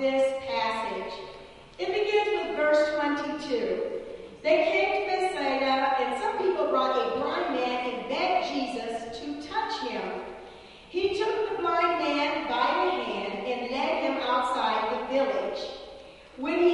this passage. It begins with verse 22. They came to Bethsaida, and some people brought a blind man and begged Jesus to touch him. He took the blind man by the hand and led him outside the village. When he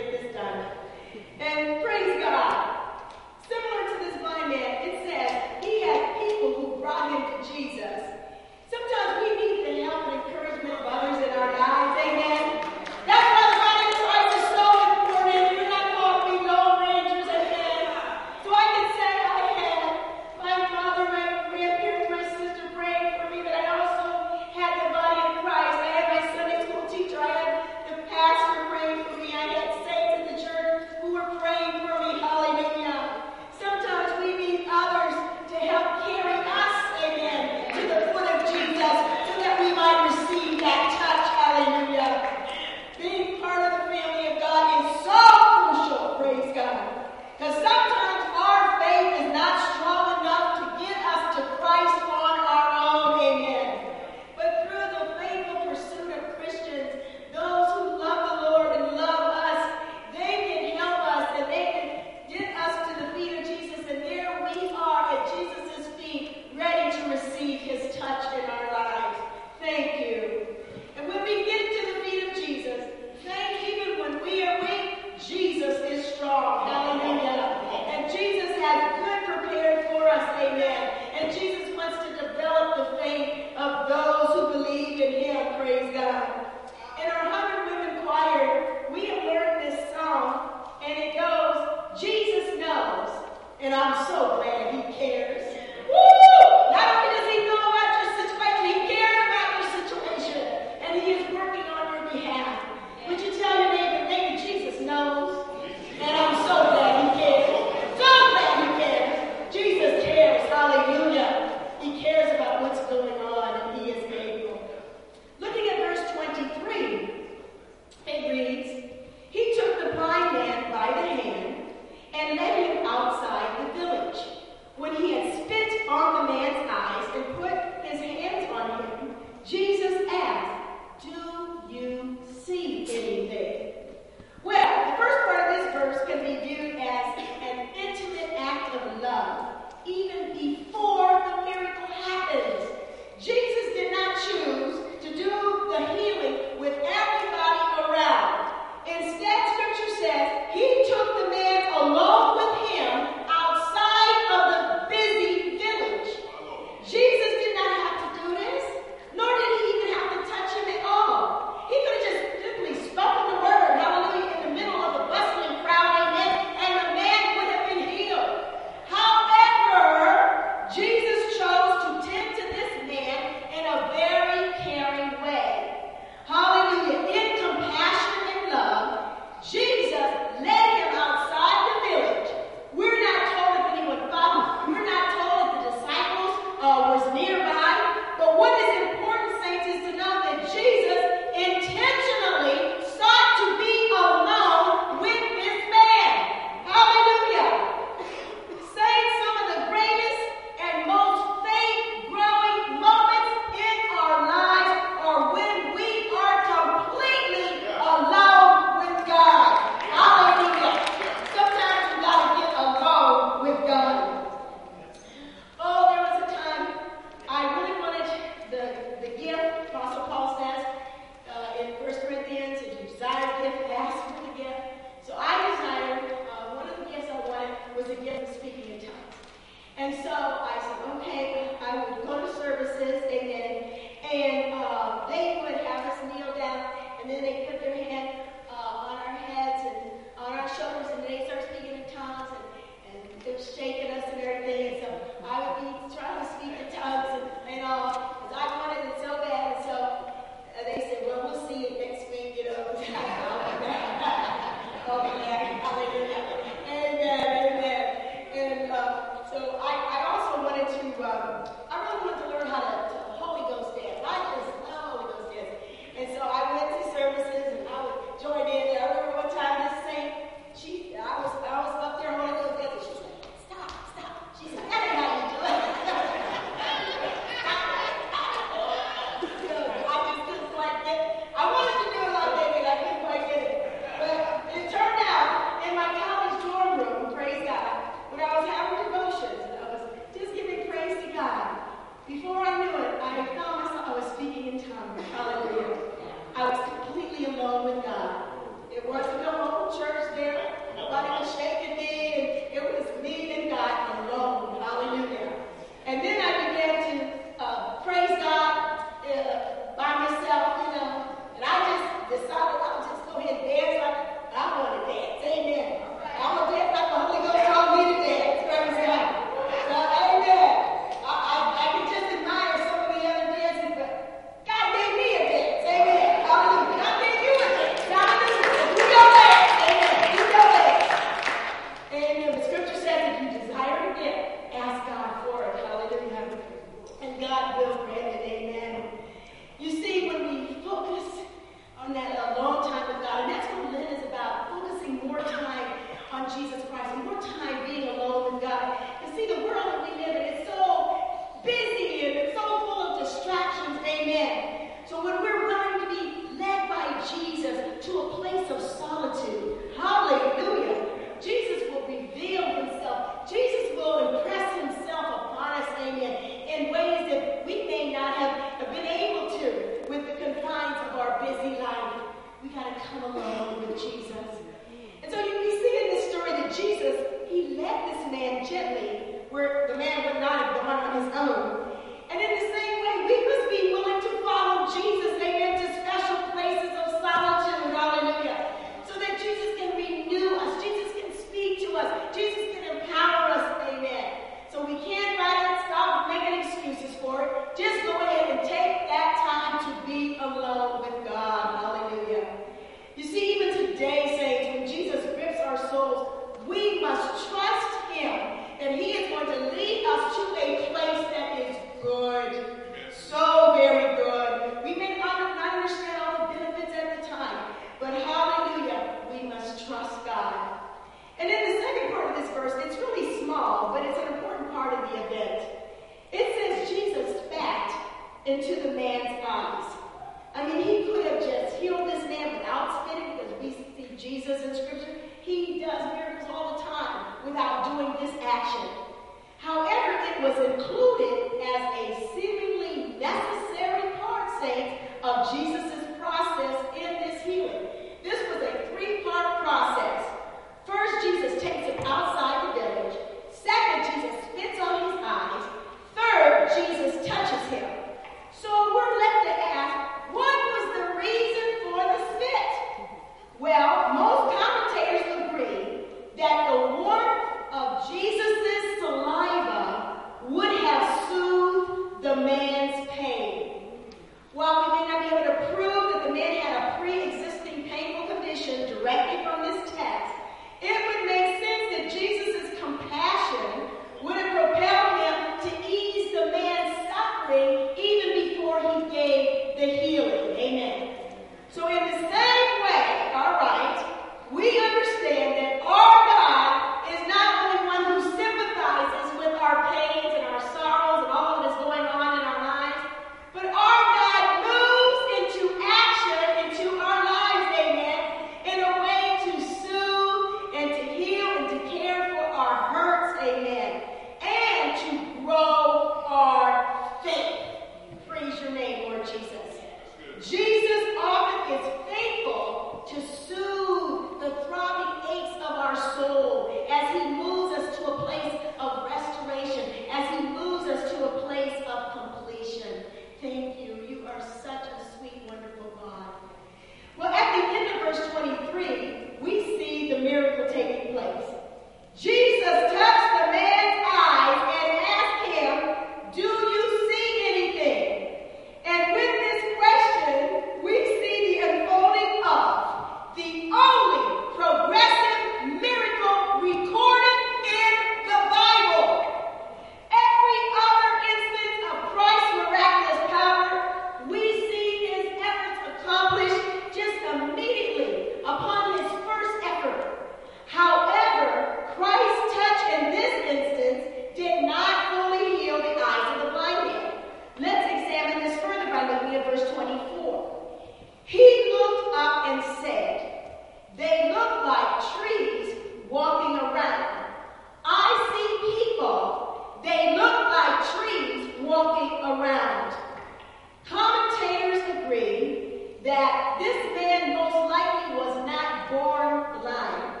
this man most likely was not born blind,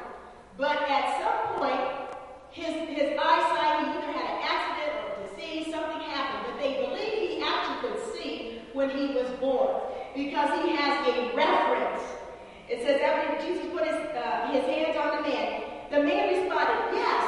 but at some point, his, his eyesight, he either had an accident or disease, something happened, but they believe he actually could see when he was born because he has a reference. It says, after Jesus put his, uh, his hands on the man, the man responded, Yes,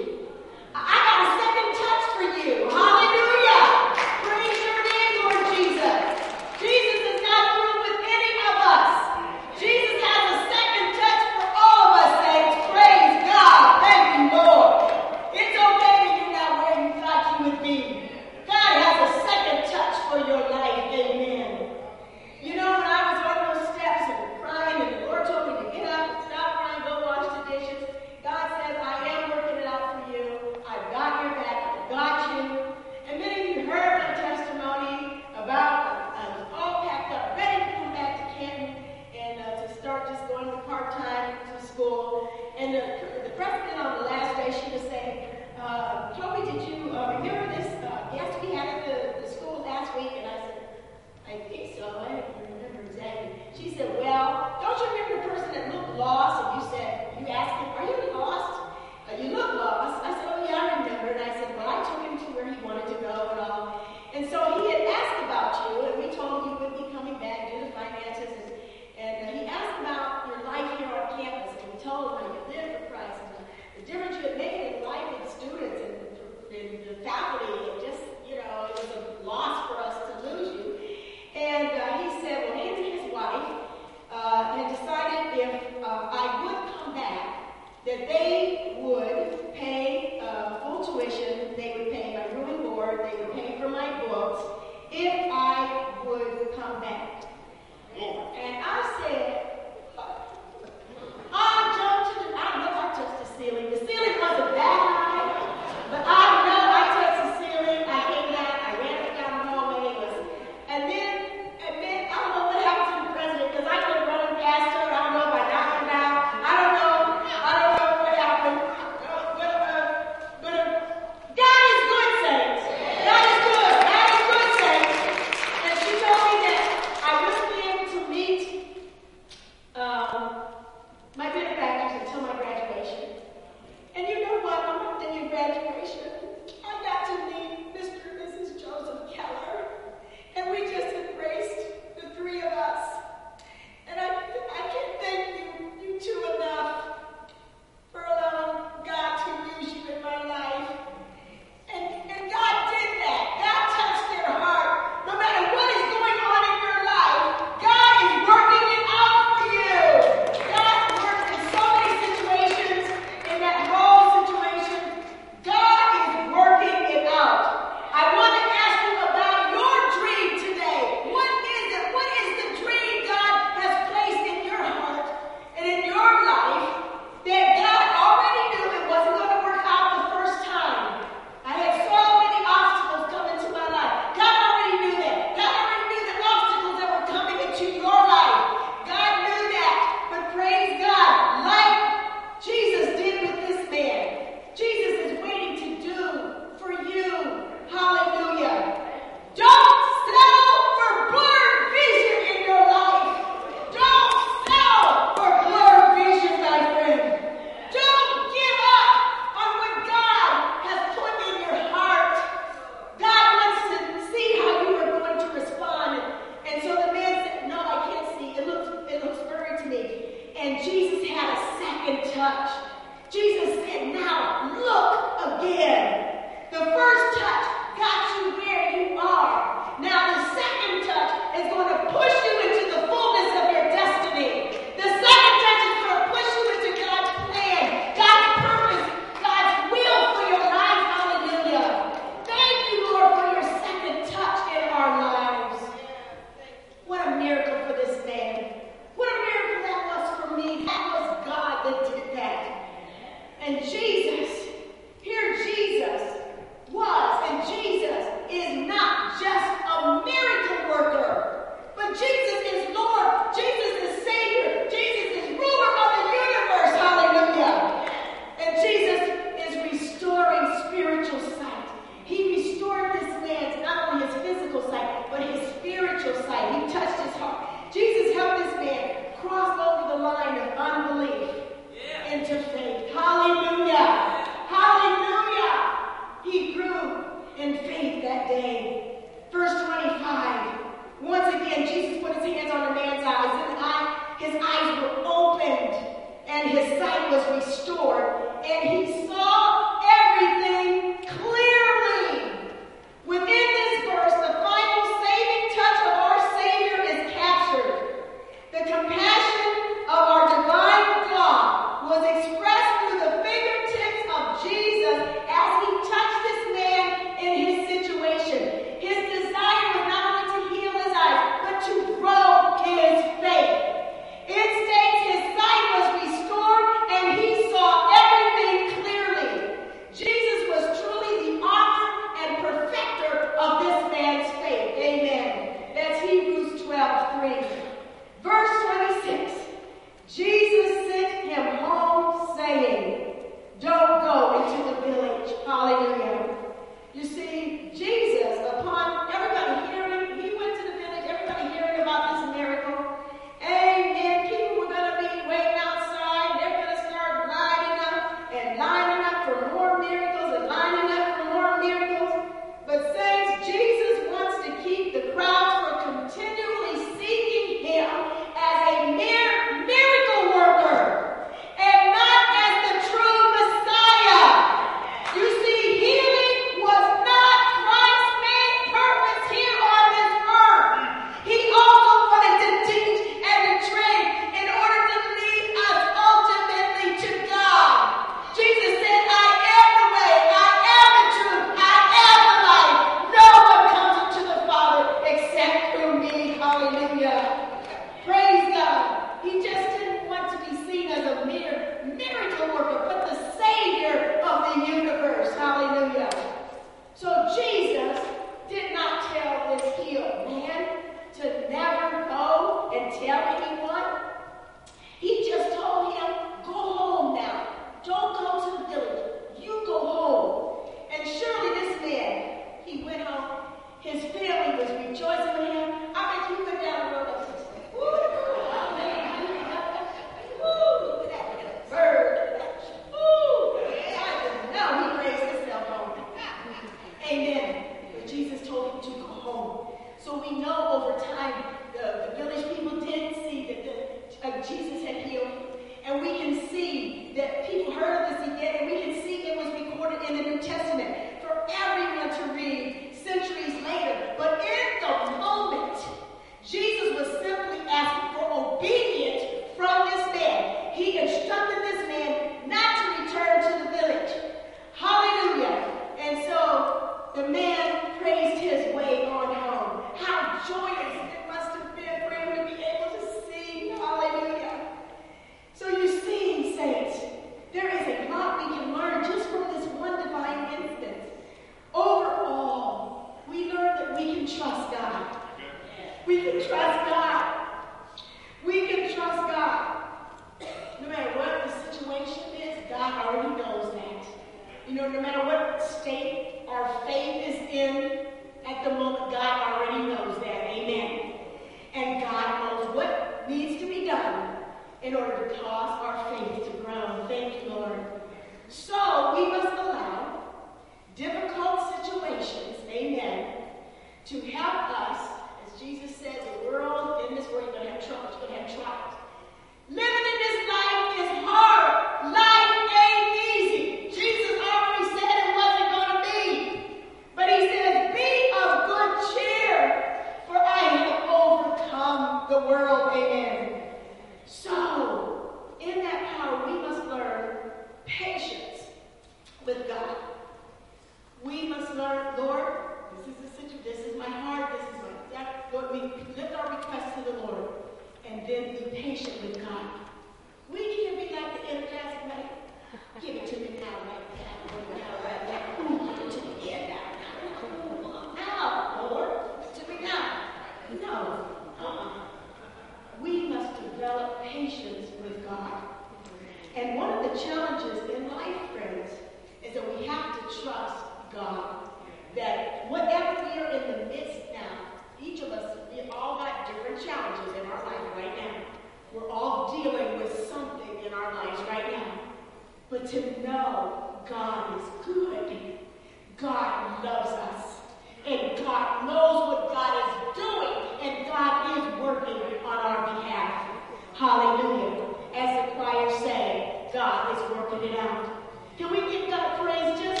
working it out. Can we give God praise just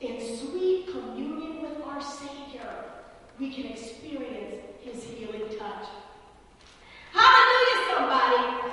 in sweet communion with our Savior, we can experience his healing touch. Hallelujah, somebody.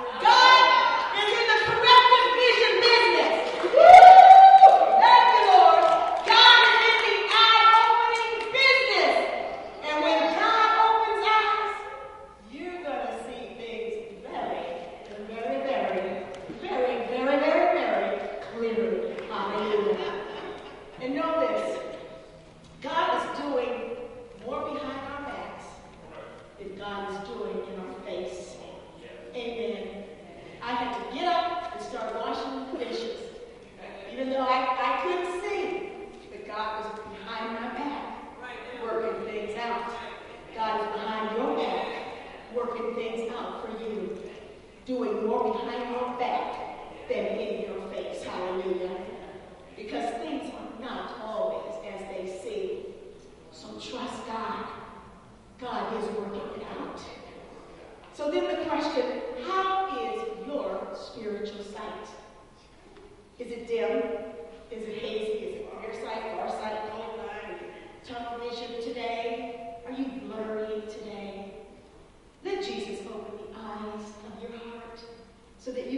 Is it dim? Is it hazy? Is it nearsighted, farsighted, colorblind? Tunnel vision today? Are you blurry today? Let Jesus open the eyes of your heart so that you